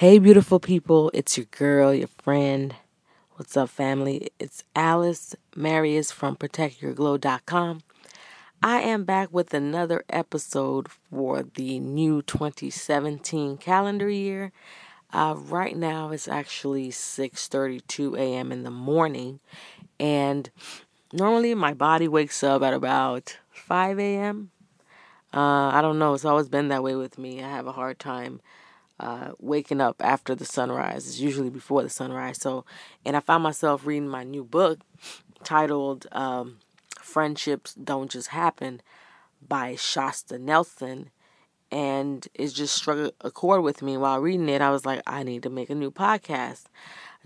Hey, beautiful people, it's your girl, your friend. What's up, family? It's Alice Marius from ProtectYourGlow.com. I am back with another episode for the new 2017 calendar year. Uh, right now, it's actually 6:32 a.m. in the morning, and normally my body wakes up at about 5 a.m. Uh, I don't know. It's always been that way with me. I have a hard time uh, waking up after the sunrise. It's usually before the sunrise. So, and I found myself reading my new book titled um, "Friendships Don't Just Happen" by Shasta Nelson, and it just struck a chord with me while reading it. I was like, I need to make a new podcast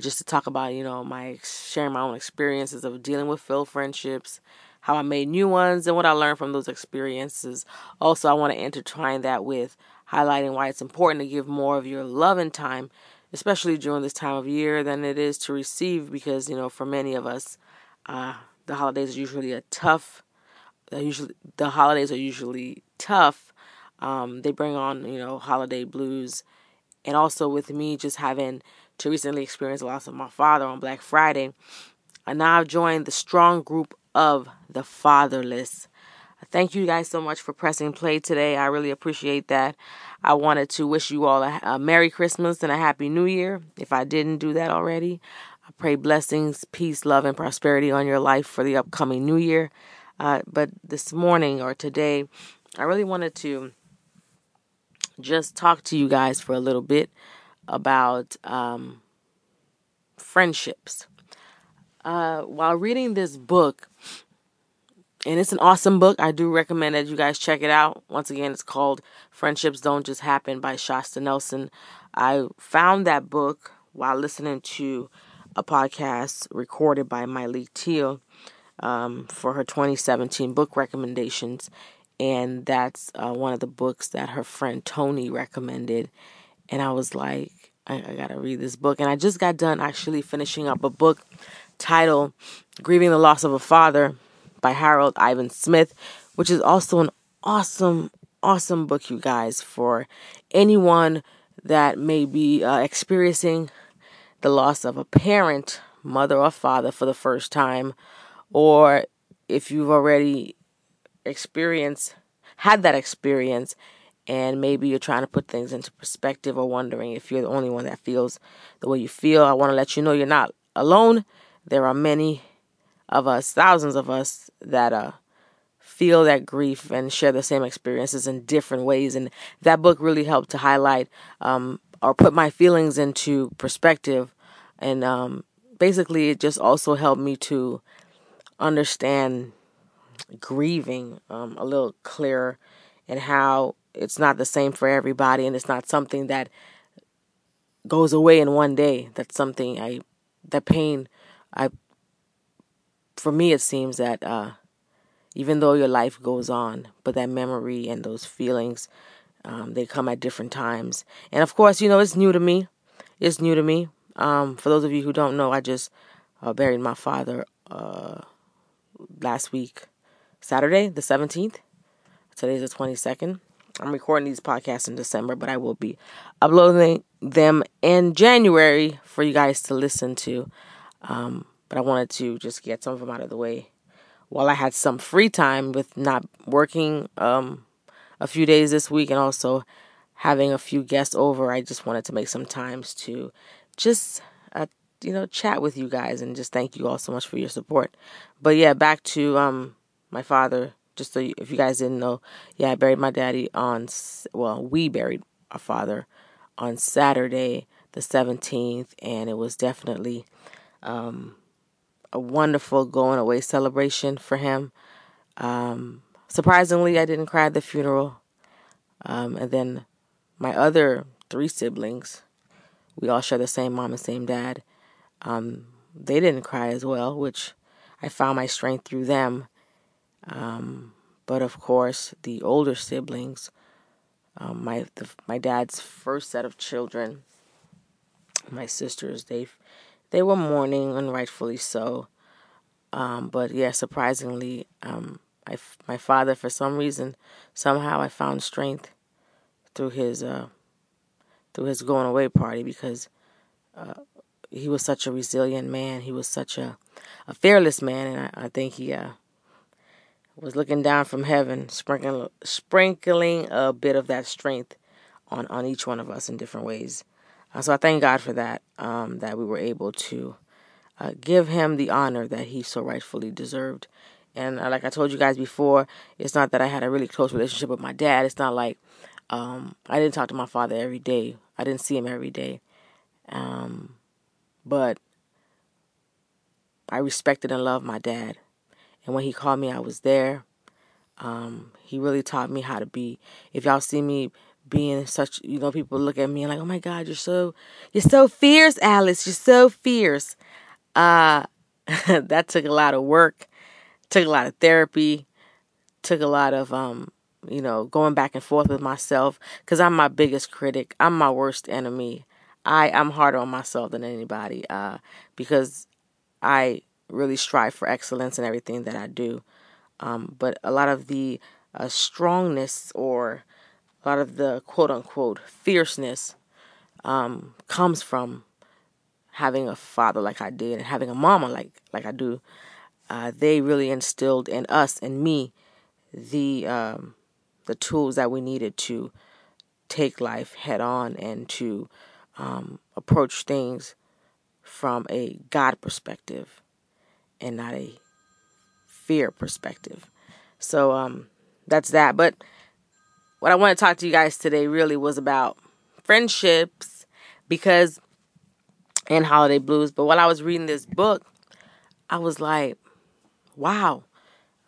just to talk about, you know, my sharing my own experiences of dealing with failed friendships, how I made new ones, and what I learned from those experiences. Also, I want to intertwine that with highlighting why it's important to give more of your love and time, especially during this time of year, than it is to receive. Because you know, for many of us, uh, the holidays are usually a tough. Usually, the holidays are usually tough. Um, they bring on you know holiday blues, and also with me just having to recently experience the loss of my father on Black Friday, and now I now joined the strong group of the fatherless. Thank you guys so much for pressing play today. I really appreciate that. I wanted to wish you all a, a, Merry Christmas and a Happy New Year. If I didn't do that already, I pray blessings, peace, love, and prosperity on your life for the upcoming New Year. Uh, but this morning or today, I really wanted to just talk to you guys for a little bit about um, friendships. Uh, while reading this book, and it's an awesome book. I do recommend that you guys check it out. Once again, it's called Friendships Don't Just Happen by Shasta Nelson. I found that book while listening to a podcast recorded by Myleik Teele um, for her 2017 book recommendations. And that's uh, one of the books that her friend Tony recommended. And I was like, I, I got to read this book. And I just got done actually finishing up a book titled Grieving the Loss of a Father by Harold Ivan Smith, which is also an awesome, awesome book, you guys, for anyone that may be uh, experiencing the loss of a parent, mother or father, for the first time, or if you've already experienced, had that experience, and maybe you're trying to put things into perspective or wondering if you're the only one that feels the way you feel. I want to let you know you're not alone. There are many of us, thousands of us, that uh, feel that grief and share the same experiences in different ways. And that book really helped to highlight um, or put my feelings into perspective. And um, basically, it just also helped me to understand grieving um, a little clearer and how it's not the same for everybody and it's not something that goes away in one day. That's something I, that pain I for me, it seems that uh, even though your life goes on, but that memory and those feelings, um, they come at different times. And of course, you know, it's new to me. It's new to me. Um, for those of you who don't know, I just uh, buried my father uh, last week, Saturday, the 17th. Today's the 22nd. I'm recording these podcasts in December, but I will be uploading them in January for you guys to listen to. Um, but I wanted to just get some of them out of the way while I had some free time with not working um, a few days this week and also having a few guests over. I just wanted to make some times to just uh, you know chat with you guys and just thank you all so much for your support. But yeah, back to um, my father. Just so you, if you guys didn't know, yeah, I buried my daddy on well, we buried our father on Saturday the 17th, and it was definitely um, a wonderful going away celebration for him. Um, surprisingly, I didn't cry at the funeral. Um, and then my other three siblings, we all share the same mom and same dad. Um, they didn't cry as well, which I found my strength through them. Um, but of course, the older siblings, um, my the, my dad's first set of children, my sisters, they they were mourning, and rightfully so. Um, but yeah, surprisingly, um, I, my father, for some reason, somehow I found strength through his uh, through his going away party because uh, he was such a resilient man. He was such a, a fearless man, and I, I think he uh, was looking down from heaven, sprinkling sprinkling a bit of that strength on on each one of us in different ways. Uh, so I thank God for that. Um, that we were able to uh, give him the honor that he so rightfully deserved. And uh, like I told you guys before, it's not that I had a really close relationship with my dad. It's not like um, I didn't talk to my father every day. I didn't see him every day. Um, but I respected and loved my dad. And when he called me, I was there. Um, he really taught me how to be. If y'all see me being such, you know, people look at me and like, oh my God, you're so, you're so fierce, Alice. You're so fierce. Uh, that took a lot of work, took a lot of therapy, took a lot of, um, you know, going back and forth with myself because I'm my biggest critic. I'm my worst enemy. I I'm harder on myself than anybody uh, because I really strive for excellence in everything that I do. Um, but a lot of the uh, strongness or a lot of the quote unquote fierceness um, comes from having a father like I did and having a mama like like I do. Uh, they really instilled in us and me the um, the tools that we needed to take life head on and to um, approach things from a God perspective and not a fear perspective. So um, that's that. But what I want to talk to you guys today really was about friendships because and holiday blues. But while I was reading this book, I was like, wow,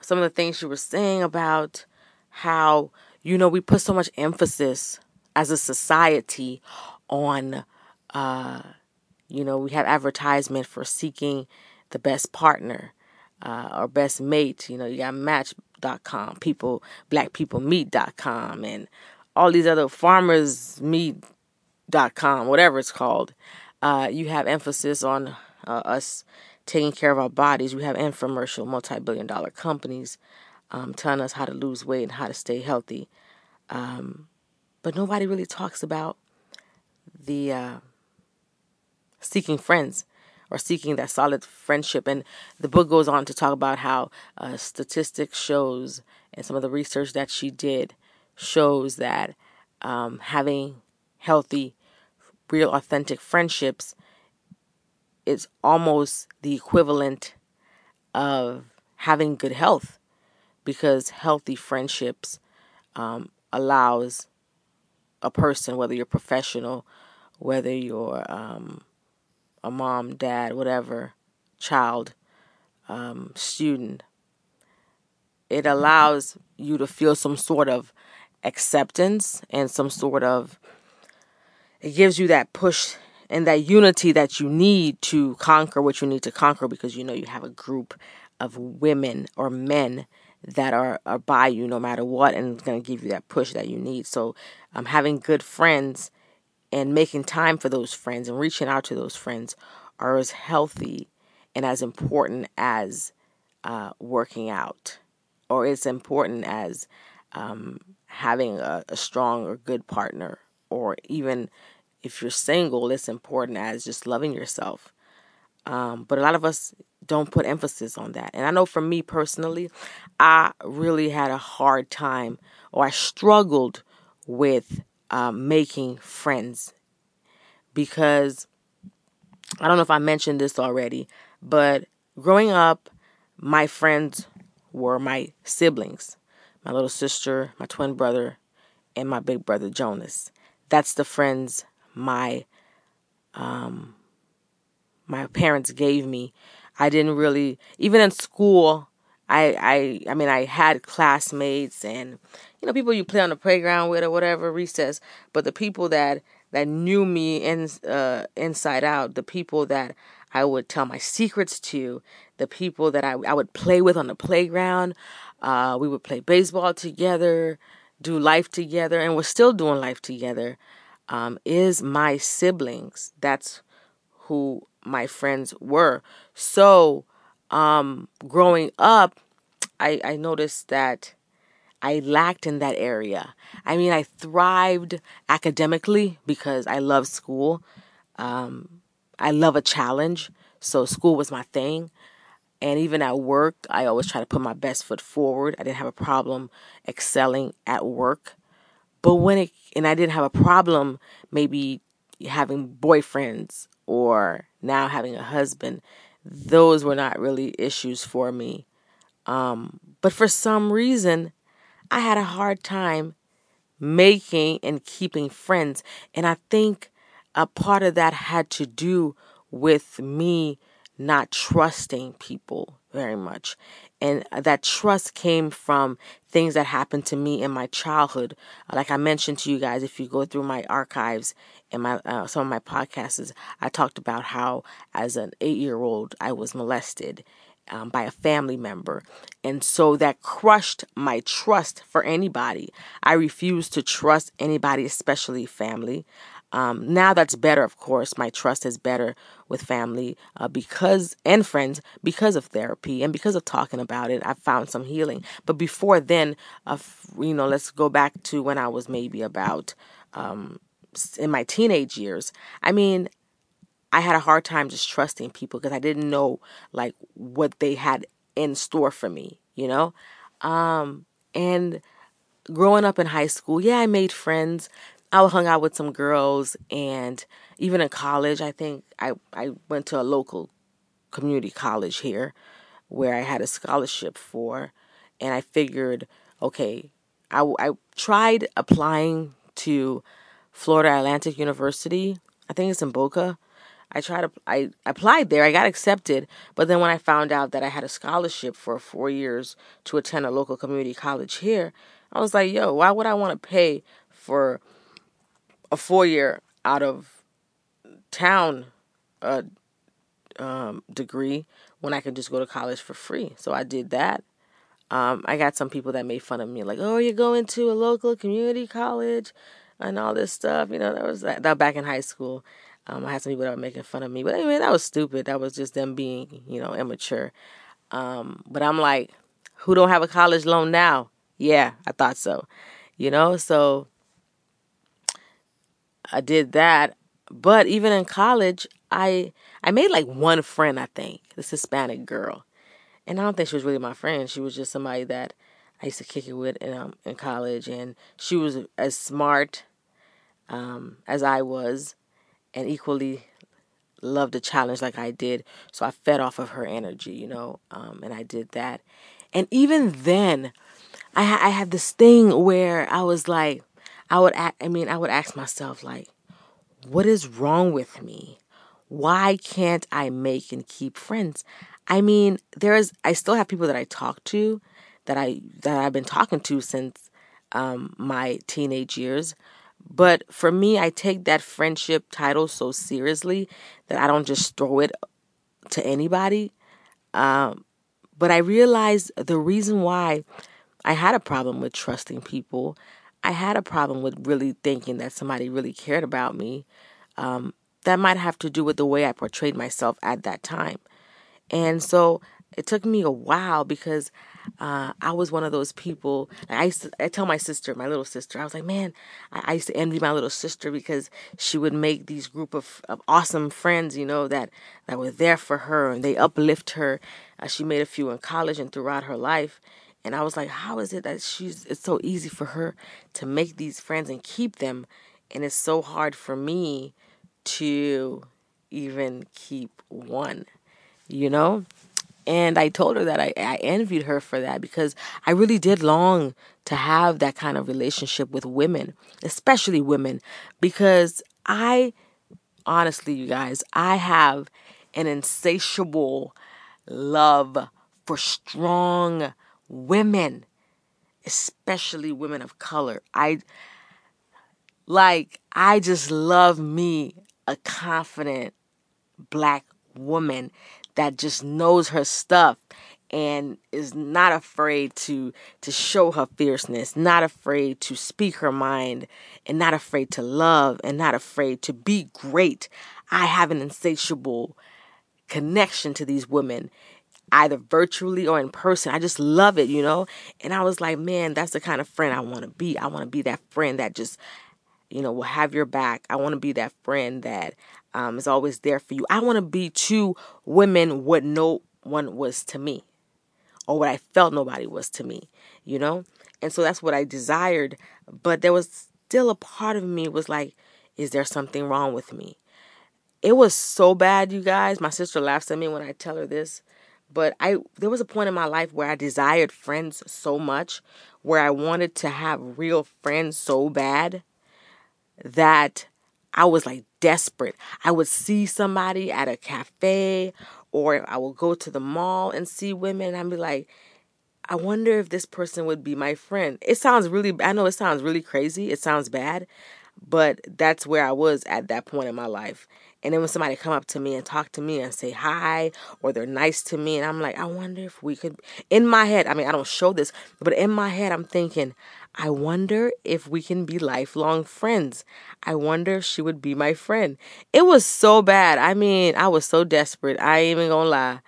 some of the things she was saying about how, you know, we put so much emphasis as a society on, uh, you know, we have advertisement for seeking the best partner uh, or best mate. You know, you got Match.com, people, Black People Meet.com, and all these other farmers meet.com, whatever it's called. Uh, you have emphasis on uh, us taking care of our bodies. We have infomercial, multi billion dollar companies um, telling us how to lose weight and how to stay healthy. Um, but nobody really talks about the uh, seeking friends or seeking that solid friendship. And the book goes on to talk about how uh, statistics shows and some of the research that she did shows that um, having healthy, real, authentic friendships is almost the equivalent of having good health because healthy friendships um, allows a person, whether you're professional, whether you're um, a mom, dad, whatever, child, um, student, it allows you to feel some sort of acceptance and some sort of it gives you that push and that unity that you need to conquer what you need to conquer because you know you have a group of women or men that are, are by you no matter what and it's going to give you that push that you need. So um, having good friends and making time for those friends and reaching out to those friends are as healthy and as important as uh, working out, or it's important as um, having a, a strong or good partner, or even if you're single, it's important as just loving yourself. Um, but a lot of us don't put emphasis on that. And I know for me personally, I really had a hard time, or I struggled with um, making friends because I don't know if I mentioned this already, but growing up, my friends were my siblings my little sister, my twin brother, and my big brother Jonas. That's the friends my um, my parents gave me. I didn't really even in school. I I I mean I had classmates and you know people you play on the playground with or whatever recess, but the people that that knew me in, uh, inside out, the people that I would tell my secrets to, the people that I, I would play with on the playground. Uh, we would play baseball together, do life together, and we're still doing life together. Um, is my siblings. That's who my friends were. So, um, growing up, I, I noticed that I lacked in that area. I mean, I thrived academically because I love school. Um, I love a challenge, so school was my thing. And even at work, I always try to put my best foot forward. I didn't have a problem excelling at work. But when it, and I didn't have a problem maybe having boyfriends or now having a husband. Those were not really issues for me. Um, but for some reason, I had a hard time making and keeping friends. And I think a part of that had to do with me not trusting people very much. And that trust came from things that happened to me in my childhood. Like I mentioned to you guys, if you go through my archives and my uh, some of my podcasts, I talked about how as an eight year old I was molested um, by a family member. And so that crushed my trust for anybody. I refused to trust anybody, especially family. Um, now that's better, of course. My trust is better with family uh, because and friends because of therapy and because of talking about it. I've found some healing. But before then, uh, you know, let's go back to when I was maybe about um, in my teenage years. I mean, I had a hard time just trusting people because I didn't know like what they had in store for me, you know? Um, and growing up in high school, yeah, I made friends. I hung out with some girls and even in college, I think I, I went to a local community college here where I had a scholarship for. And I figured, okay, I, I tried applying to Florida Atlantic University. I think it's in Boca. I tried to I applied there. I got accepted, but then when I found out that I had a scholarship for 4 years to attend a local community college here, I was like, "Yo, why would I want to pay for a 4-year out of town uh, um, degree when I could just go to college for free?" So I did that. Um, I got some people that made fun of me, like, "Oh, you're going to a local community college and all this stuff." You know, that was that, that back in high school. Um, I had some people that were making fun of me, but anyway, that was stupid. That was just them being, you know, immature. Um, but I'm like, who don't have a college loan now? Yeah, I thought so. You know, so I did that. But even in college, I I made like one friend, I think, this Hispanic girl. And I don't think she was really my friend. She was just somebody that I used to kick it with in, um, in college. And she was as smart um, as I was and equally loved the challenge like I did. So I fed off of her energy, you know, um, and I did that. And even then, I I had this thing where I was like, I would act, I mean, I would ask myself like, what is wrong with me? Why can't I make and keep friends? I mean, there's I still have people that I talk to that I that I've been talking to since um, my teenage years, but for me, I take that friendship title so seriously that I don't just throw it to anybody. Um, but I realized the reason why I had a problem with trusting people, I had a problem with really thinking that somebody really cared about me. Um, that might have to do with the way I portrayed myself at that time. And so it took me a while because uh, I was one of those people. I used to, I tell my sister, my little sister, I was like, man, I, I, used to envy my little sister because she would make these group of, of awesome friends, you know, that that were there for her and they uplift her. Uh, she made a few in college and throughout her life. And I was like, how is it that she's it's so easy for her to make these friends and keep them, and it's so hard for me to even keep one, you know? And I told her that I, I envied her for that because I really did long to have that kind of relationship with women, especially women, because I, honestly, you guys, I have an insatiable love for strong women, especially women of color. I like, I just love me a confident black woman that just knows her stuff and is not afraid to to show her fierceness, not afraid to speak her mind, and not afraid to love, and not afraid to be great. I have an insatiable connection to these women. either virtually or in person. I just love it, you know? And I was like, man, that's the kind of friend I want to be. I want to be that friend that just, you know, will have your back. I want to be that friend that um, is always there for you. I want to be to women what no one was to me or what I felt nobody was to me, you know? And so that's what I desired. But there was still a part of me was like, is there something wrong with me? It was so bad, you guys. My sister laughs at me when I tell her this. But I there was a point in my life where I desired friends so much, where I wanted to have real friends so bad that I was like desperate. I would see somebody at a cafe or I would go to the mall and see women and I'd be like, I wonder if this person would be my friend. It sounds really I know it sounds really crazy. It sounds bad, but that's where I was at that point in my life. And then when somebody come up to me and talk to me and say hi or they're nice to me and I'm like, I wonder if we could in my head, I mean, I don't show this, but in my head I'm thinking, I wonder if we can be lifelong friends. I wonder if she would be my friend. It was so bad. I mean, I was so desperate. I ain't even gonna lie.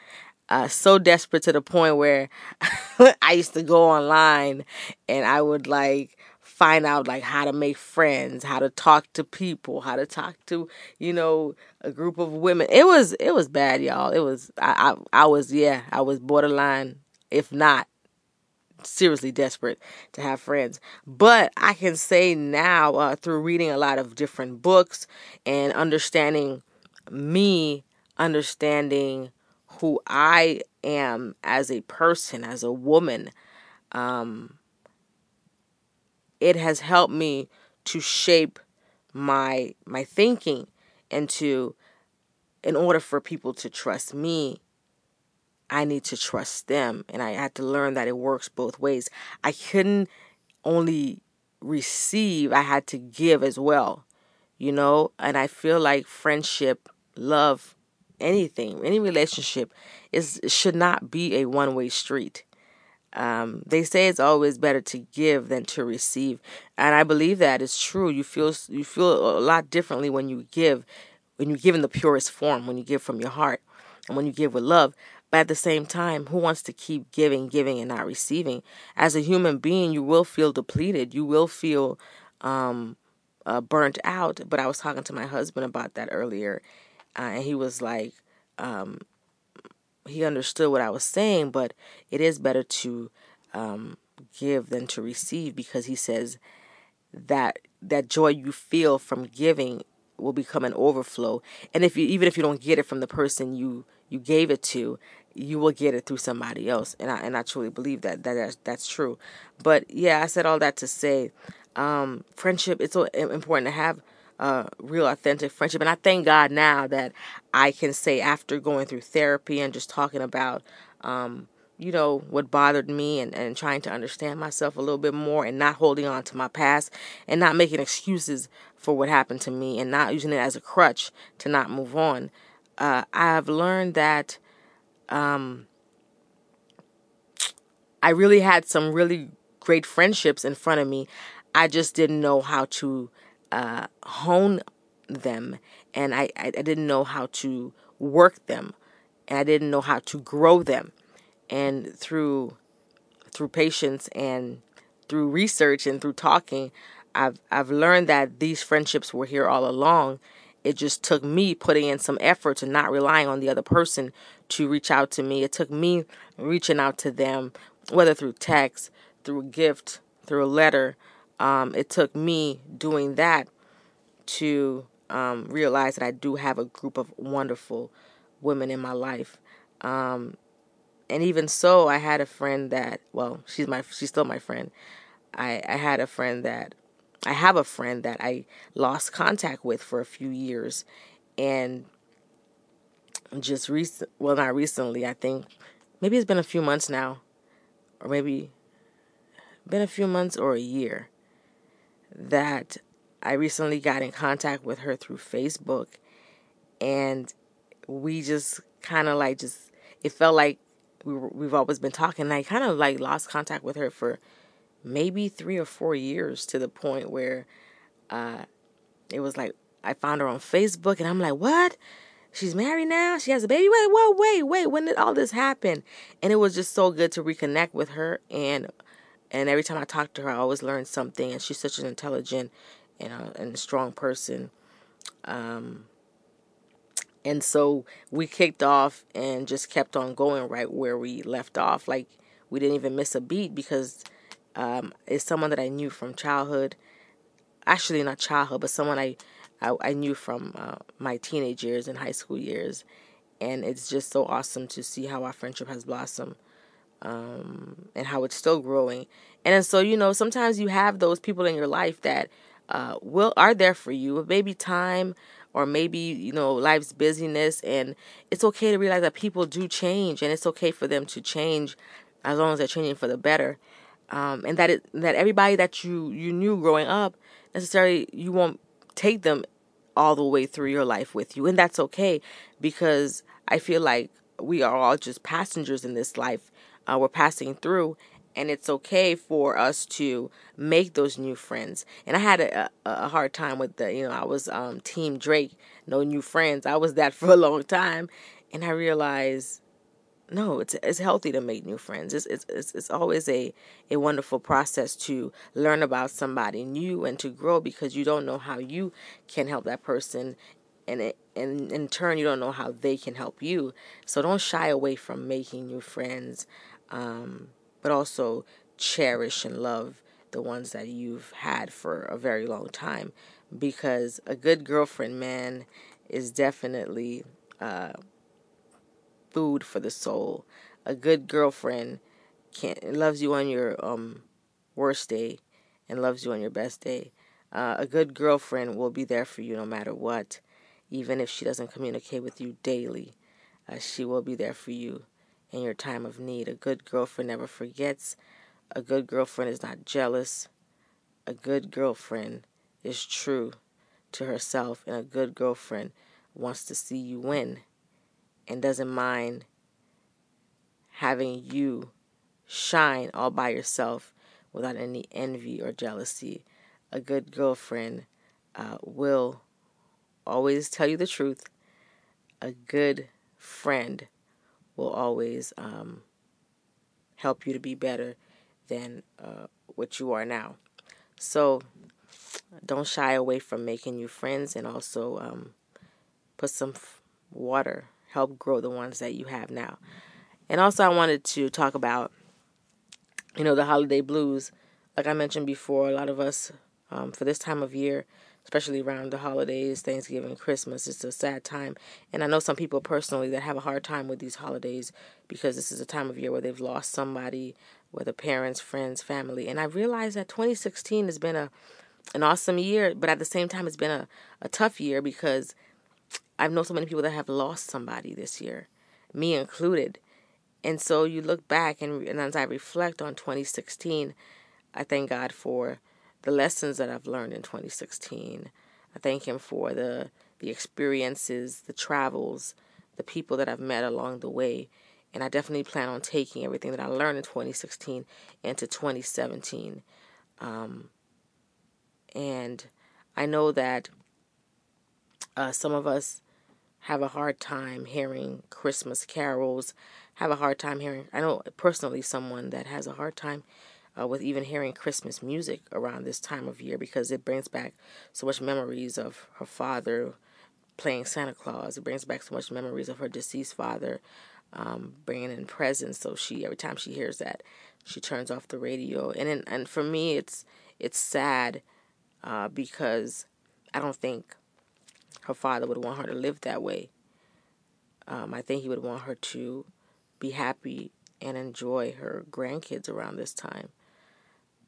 Uh, so desperate to the point where I used to go online and I would like find out like how to make friends, how to talk to people, how to talk to, you know, a group of women. It was it was bad, y'all. It was I I, I was yeah, I was borderline if not seriously desperate to have friends. But I can say now uh, through reading a lot of different books and understanding me, understanding who I am as a person, as a woman, um, it has helped me to shape my my thinking and to in order for people to trust me I need to trust them and I had to learn that it works both ways. I couldn't only receive, I had to give as well. You know, and I feel like friendship, love, anything, any relationship is should not be a one-way street. Um, they say it's always better to give than to receive, and I believe that is true. You feel you feel a lot differently when you give, when you give in the purest form, when you give from your heart, and when you give with love. But at the same time, who wants to keep giving, giving, and not receiving? As a human being, you will feel depleted. You will feel um, uh, burnt out. But I was talking to my husband about that earlier, uh, and he was like, um, he understood what I was saying, but it is better to um, give than to receive because he says that that joy you feel from giving will become an overflow, and if you even if you don't get it from the person you you gave it to, you will get it through somebody else, and I and I truly believe that that that's, that's true. But yeah, I said all that to say, um, friendship. It's so important to have uh, real authentic friendship. And I thank God now that I can say after going through therapy and just talking about, um, you know, what bothered me and, and trying to understand myself a little bit more and not holding on to my past and not making excuses for what happened to me and not using it as a crutch to not move on. Uh, I've learned that um, I really had some really great friendships in front of me. I just didn't know how to uh, hone them, and I, I, I didn't know how to work them, and I didn't know how to grow them. And through through patience and through research and through talking, I've I've learned that these friendships were here all along. It just took me putting in some effort to not relying on the other person to reach out to me. It took me reaching out to them, whether through text, through a gift, through a letter, um, it took me doing that to um, realize that I do have a group of wonderful women in my life. Um, and even so, I had a friend that, well, she's my, she's still my friend. I, I had a friend that, I have a friend that I lost contact with for a few years, and just recent, well, not recently. I think maybe it's been a few months now, or maybe been a few months or a year that I recently got in contact with her through Facebook and we just kind of like just it felt like we were, we've always been talking I kind of like lost contact with her for maybe 3 or 4 years to the point where uh it was like I found her on Facebook and I'm like, "What? she's married now. She has a baby. Wait, wait, wait, wait. When did all this happen? And it was just so good to reconnect with her. And and every time I talk to her, I always learn something. And she's such an intelligent and and strong person. Um, and so we kicked off and just kept on going right where we left off. Like we didn't even miss a beat because um, it's someone that I knew from childhood. Actually, not childhood, but someone I I, I knew from uh, my teenage years and high school years, and it's just so awesome to see how our friendship has blossomed um, and how it's still growing. And so you know, sometimes you have those people in your life that uh, will are there for you. Maybe time or maybe you know life's busyness, and it's okay to realize that people do change, and it's okay for them to change as long as they're changing for the better. Um, and that it, that everybody that you you knew growing up necessarily you won't take them all the way through your life with you. And that's okay because I feel like we are all just passengers in this life. Uh, we're passing through, and it's okay for us to make those new friends. And I had a, a, hard time with the, you know, I was um, Team Drake, no new friends. I was that for a long time. And I realized no, it's it's healthy to make new friends. It's it's it's, always a a wonderful process to learn about somebody new and to grow because you don't know how you can help that person and it, and in turn you don't know how they can help you. So don't shy away from making new friends, um, but also cherish and love the ones that you've had for a very long time because a good girlfriend man is definitely uh, food for the soul. A good girlfriend can loves you on your um worst day and loves you on your best day. Uh, a good girlfriend will be there for you no matter what, even if she doesn't communicate with you daily. Uh, she will be there for you in your time of need. A good girlfriend never forgets. A good girlfriend is not jealous. A good girlfriend is true to herself, and a good girlfriend wants to see you win and doesn't mind having you shine all by yourself without any envy or jealousy. A good girlfriend uh, will always tell you the truth. A good friend will always um, help you to be better than uh, what you are now. So don't shy away from making new friends and also um, put some f- water help grow the ones that you have now. And also, I wanted to talk about, you know, the holiday blues. Like I mentioned before, a lot of us, um, for this time of year, especially around the holidays, Thanksgiving, Christmas, it's a sad time. And I know some people personally that have a hard time with these holidays because this is a time of year where they've lost somebody, whether parents, friends, family. And I realized that 2016 has been a an awesome year, but at the same time, it's been a, a tough year because I've known so many people that have lost somebody this year, me included. And so you look back and, and as I reflect on 2016, I thank God for the lessons that I've learned in 2016. I thank Him for the the experiences, the travels, the people that I've met along the way. And I definitely plan on taking everything that I learned in 2016 into 2017. Um, and I know that uh, some of us have a hard time hearing Christmas carols, have a hard time hearing. I know personally someone that has a hard time uh, with even hearing Christmas music around this time of year because it brings back so much memories of her father playing Santa Claus. It brings back so much memories of her deceased father um, bringing in presents. So she every time she hears that, she turns off the radio. And and for me, it's it's sad uh, because I don't think her father would want her to live that way. Um, I think he would want her to be happy and enjoy her grandkids around this time.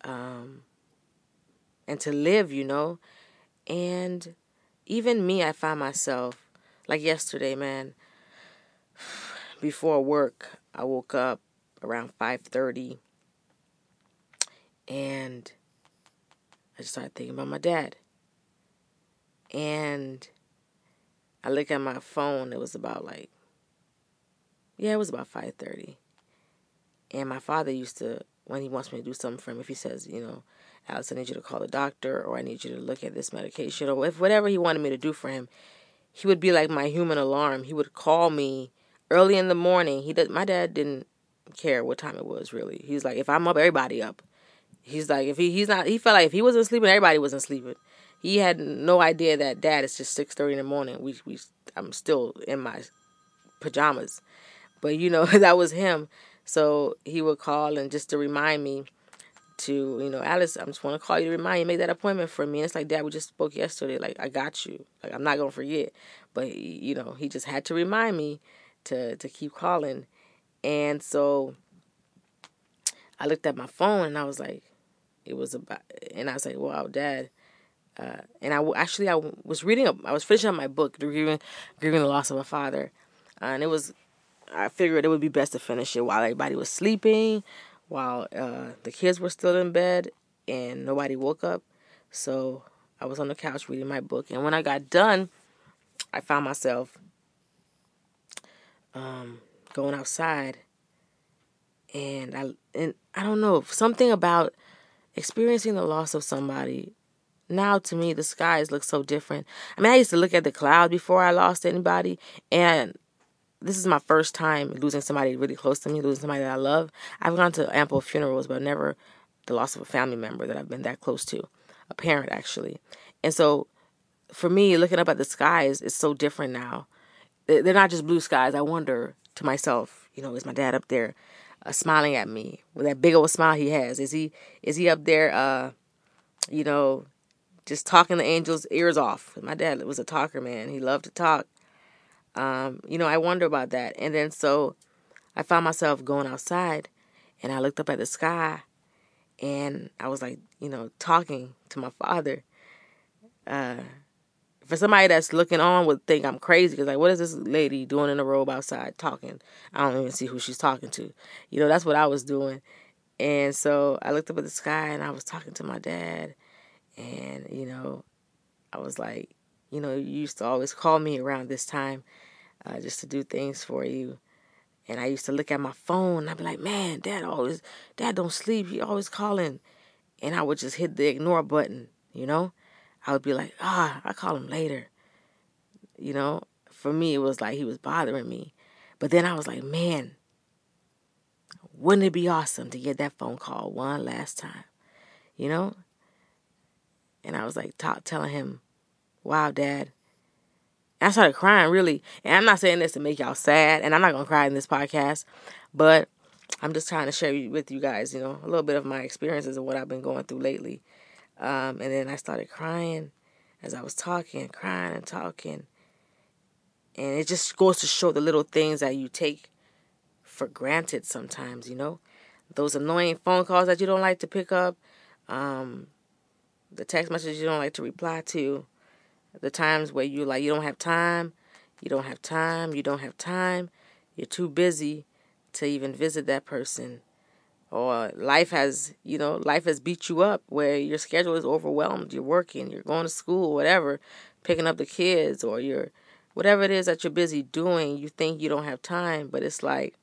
Um, and to live, you know. And even me, I find myself, like yesterday, man, before work, I woke up around 5.30 and I just started thinking about my dad. And I look at my phone. It was about like, yeah, it was about five thirty. And my father used to, when he wants me to do something for him, if he says, you know, Alice, I need you to call the doctor, or I need you to look at this medication, or if whatever he wanted me to do for him, he would be like my human alarm. He would call me early in the morning. He did. My dad didn't care what time it was really. He's like, if I'm up, everybody up. He's like, if he he's not. He felt like if he wasn't sleeping, everybody wasn't sleeping. He had no idea that dad it's just six thirty in the morning. We we I'm still in my pajamas, but you know that was him. So he would call and just to remind me to, you know, Alice, I just want to call you to remind you, make that appointment for me. And it's like, Dad, we just spoke yesterday. Like, I got you. Like, I'm not to forget. But, you know, he just had to remind me to, to keep calling. And so I looked at my phone and I was like, it was about, and I was like, wow, Dad. Uh, and I actually I was reading, a, I was finishing up my book, grieving, grieving the loss of a father, uh, and it was, I figured it would be best to finish it while everybody was sleeping, while uh, the kids were still in bed and nobody woke up. So I was on the couch reading my book. And when I got done, I found myself um, going outside. And I and I don't know something about experiencing the loss of somebody. Now to me, the skies look so different. I mean, I used to look at the clouds before I lost anybody, and this is my first time losing somebody really close to me, losing somebody that I love. I've gone to ample funerals, but never the loss of a family member that I've been that close to, a parent actually. And so, for me, looking up at the skies is so different now. They're not just blue skies. I wonder to myself, you know, is my dad up there uh, smiling at me with that big old smile he has? Is he is he up there, uh, you know, just talking the angels' ears off? My dad was a talker, man. He loved to talk um, you know, I wonder about that. And then so I found myself going outside and I looked up at the sky and I was like, you know, talking to my father. Uh, for somebody that's looking on would think I'm crazy because like, what is this lady doing in a robe outside talking? I don't even see who she's talking to. You know, that's what I was doing. And so I looked up at the sky and I was talking to my dad. And, you know, I was like, you know, you used to always call me around this time uh, just to do things for you. And I used to look at my phone and I'd be like, man, dad always, dad don't sleep. He always calling. And I would just hit the ignore button, you know? I would be like, ah, I'll call him later. You know, for me, it was like he was bothering me. But then I was like, man, wouldn't it be awesome to get that phone call one last time? You know? And I was like, telling him, wow, dad. And I started crying really. And I'm not saying this to make y'all sad, and I'm not gonna cry in this podcast, but I'm just trying to share with you guys, you know, a little bit of my experiences and what I've been going through lately. Um, and then I started crying as I was talking, crying and talking. And it just goes to show the little things that you take for granted sometimes, you know? Those annoying phone calls that you don't like to pick up, um, the text messages you don't like to reply to, the times where you like you don't have time, you don't have time, you don't have time, you're too busy to even visit that person. Or life has, you know, life has beat you up where your schedule is overwhelmed. You're working, you're going to school, whatever, picking up the kids, or you're whatever it is that you're busy doing, you think you don't have time, but it's like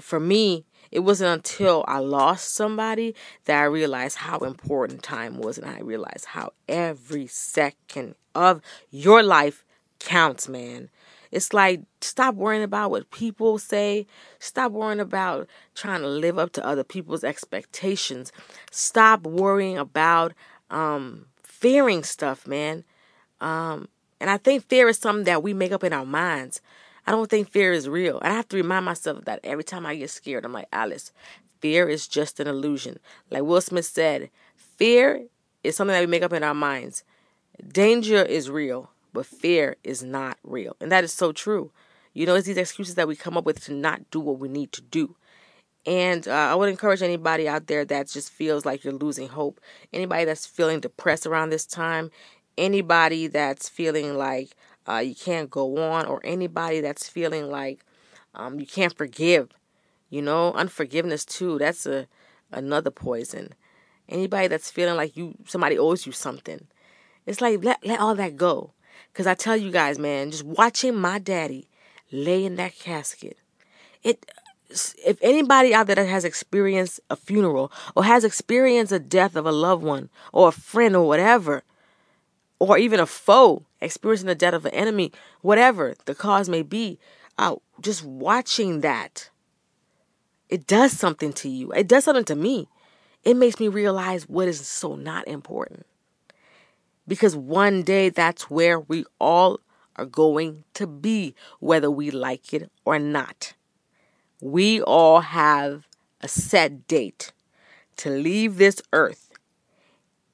for me, it wasn't until I lost somebody that I realized how important time was, and I realized how every second of your life counts, man. It's like stop worrying about what people say. Stop worrying about trying to live up to other people's expectations. Stop worrying about um, fearing stuff, man. Um, and I think fear is something that we make up in our minds. I don't think fear is real. And I have to remind myself of that every time I get scared. I'm like, Alice, fear is just an illusion. Like Will Smith said, fear is something that we make up in our minds. Danger is real, but fear is not real. And that is so true. You know, it's these excuses that we come up with to not do what we need to do. And uh, I would encourage anybody out there that just feels like you're losing hope, anybody that's feeling depressed around this time, anybody that's feeling like uh, you can't go on, or anybody that's feeling like um, you can't forgive. You know, unforgiveness too. That's a another poison. Anybody that's feeling like you somebody owes you something, it's like let let all that go. Cause I tell you guys, man, just watching my daddy lay in that casket, it. If anybody out there that has experienced a funeral or has experienced a death of a loved one or a friend or whatever, or even a foe experiencing the death of an enemy, whatever the cause may be, uh, just watching that, it does something to you. It does something to me. It makes me realize what is so not important. Because one day that's where we all are going to be, whether we like it or not. We all have a set date to leave this earth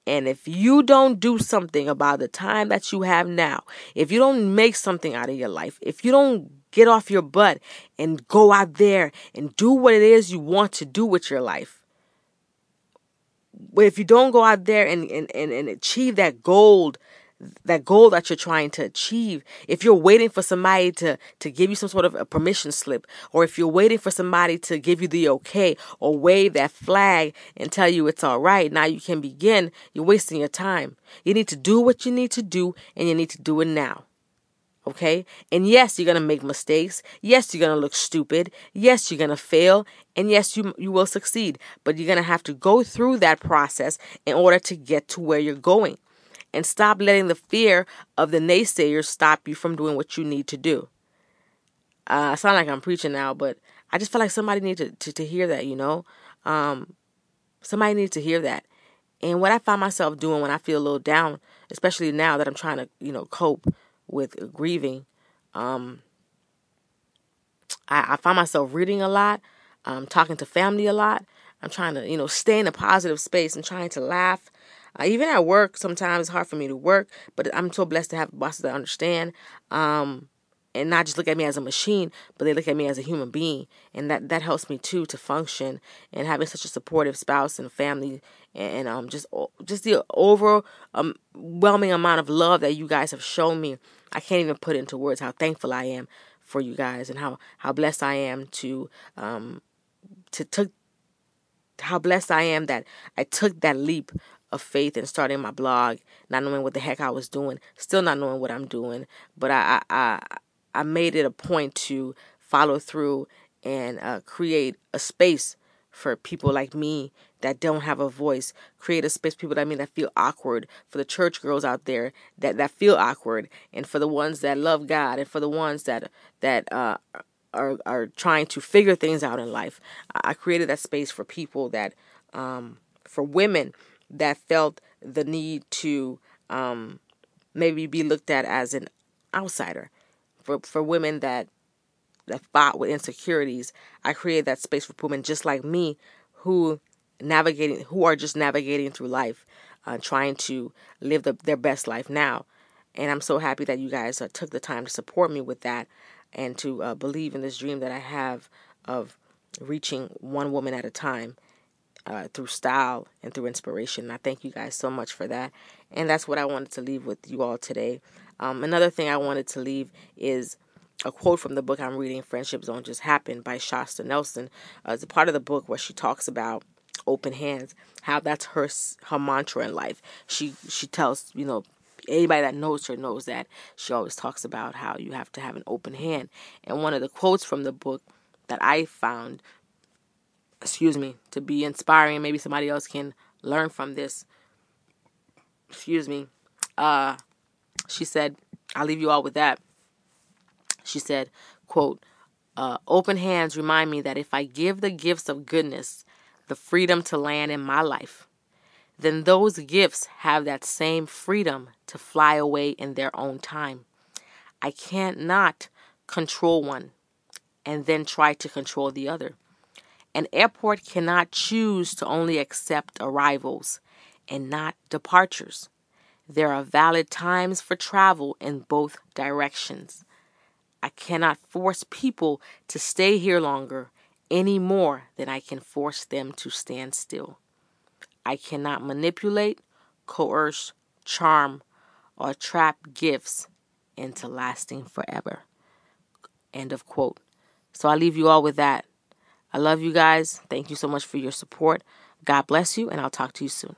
and if you don't do something about the time that you have now, if you don't make something out of your life, if you don't get off your butt and go out there and do what it is you want to do with your life, but if you don't go out there and, and, and, and achieve that gold that goal that you're trying to achieve if you're waiting for somebody to to give you some sort of a permission slip or if you're waiting for somebody to give you the okay or wave that flag and tell you it's all right now you can begin you're wasting your time. You need to do what you need to do and you need to do it now okay? And yes you're going to make mistakes. Yes you're going to look stupid. Yes you're going to fail. And yes you you will succeed. But you're going to have to go through that process in order to get to where you're going and stop letting the fear of the naysayers stop you from doing what you need to do. Uh, I sound like I'm preaching now, but I just feel like somebody needs to, to, to hear that, you know? Um, somebody needs to hear that. And what I find myself doing when I feel a little down, especially now that I'm trying to, you know, cope with grieving, um, I, I find myself reading a lot, um, talking to family a lot. I'm trying to, you know, stay in a positive space and trying to laugh uh, even at work, sometimes it's hard for me to work, but I'm so blessed to have bosses that understand. Um, and not just look at me as a machine, but they look at me as a human being, and that that helps me too to function. And having such a supportive spouse and family, and, um, just just the overwhelming amount of love that you guys have shown me, I can't even put into words how thankful I am for you guys, and how how blessed I am to um to took how blessed I am that I took that leap of faith in starting my blog, not knowing what the heck I was doing, still not knowing what I'm doing, but I I I made it a point to follow through and uh, create a space for people like me that don't have a voice. Create a space for people that mean that feel awkward. For the church girls out there that that feel awkward, and for the ones that love God, and for the ones that that uh, are are trying to figure things out in life. I created that space for people that um, for women that felt the need to um, maybe be looked at as an outsider. For for women that that fought with insecurities, I created that space for women just like me who navigating who are just navigating through life, uh, trying to live the, their best life now. And I'm so happy that you guys uh, took the time to support me with that and to uh, believe in this dream that I have of reaching one woman at a time uh, through style and through inspiration. I thank you guys so much for that. And that's what I wanted to leave with you all today. Um, another thing I wanted to leave is a quote from the book I'm reading, Friendships Don't Just Happen by Shasta Nelson. Uh, it's a part of the book where she talks about open hands, how that's her her mantra in life. She she tells, you know, anybody that knows her knows that she always talks about how you have to have an open hand. And one of the quotes from the book that I found excuse me, to be inspiring. Maybe somebody else can learn from this. Excuse me. Uh, she said, I'll leave you all with that. She said, quote, uh, open hands remind me that if I give the gifts of goodness the freedom to land in my life, then those gifts have that same freedom to fly away in their own time. I can't not control one and then try to control the other. An airport cannot choose to only accept arrivals and not departures. There are valid times for travel in both directions. I cannot force people to stay here longer any more than I can force them to stand still. I cannot manipulate, coerce, charm, or trap gifts into lasting forever. End of quote. So I leave you all with that. I love you guys. Thank you so much for your support. God bless you, and I'll talk to you soon.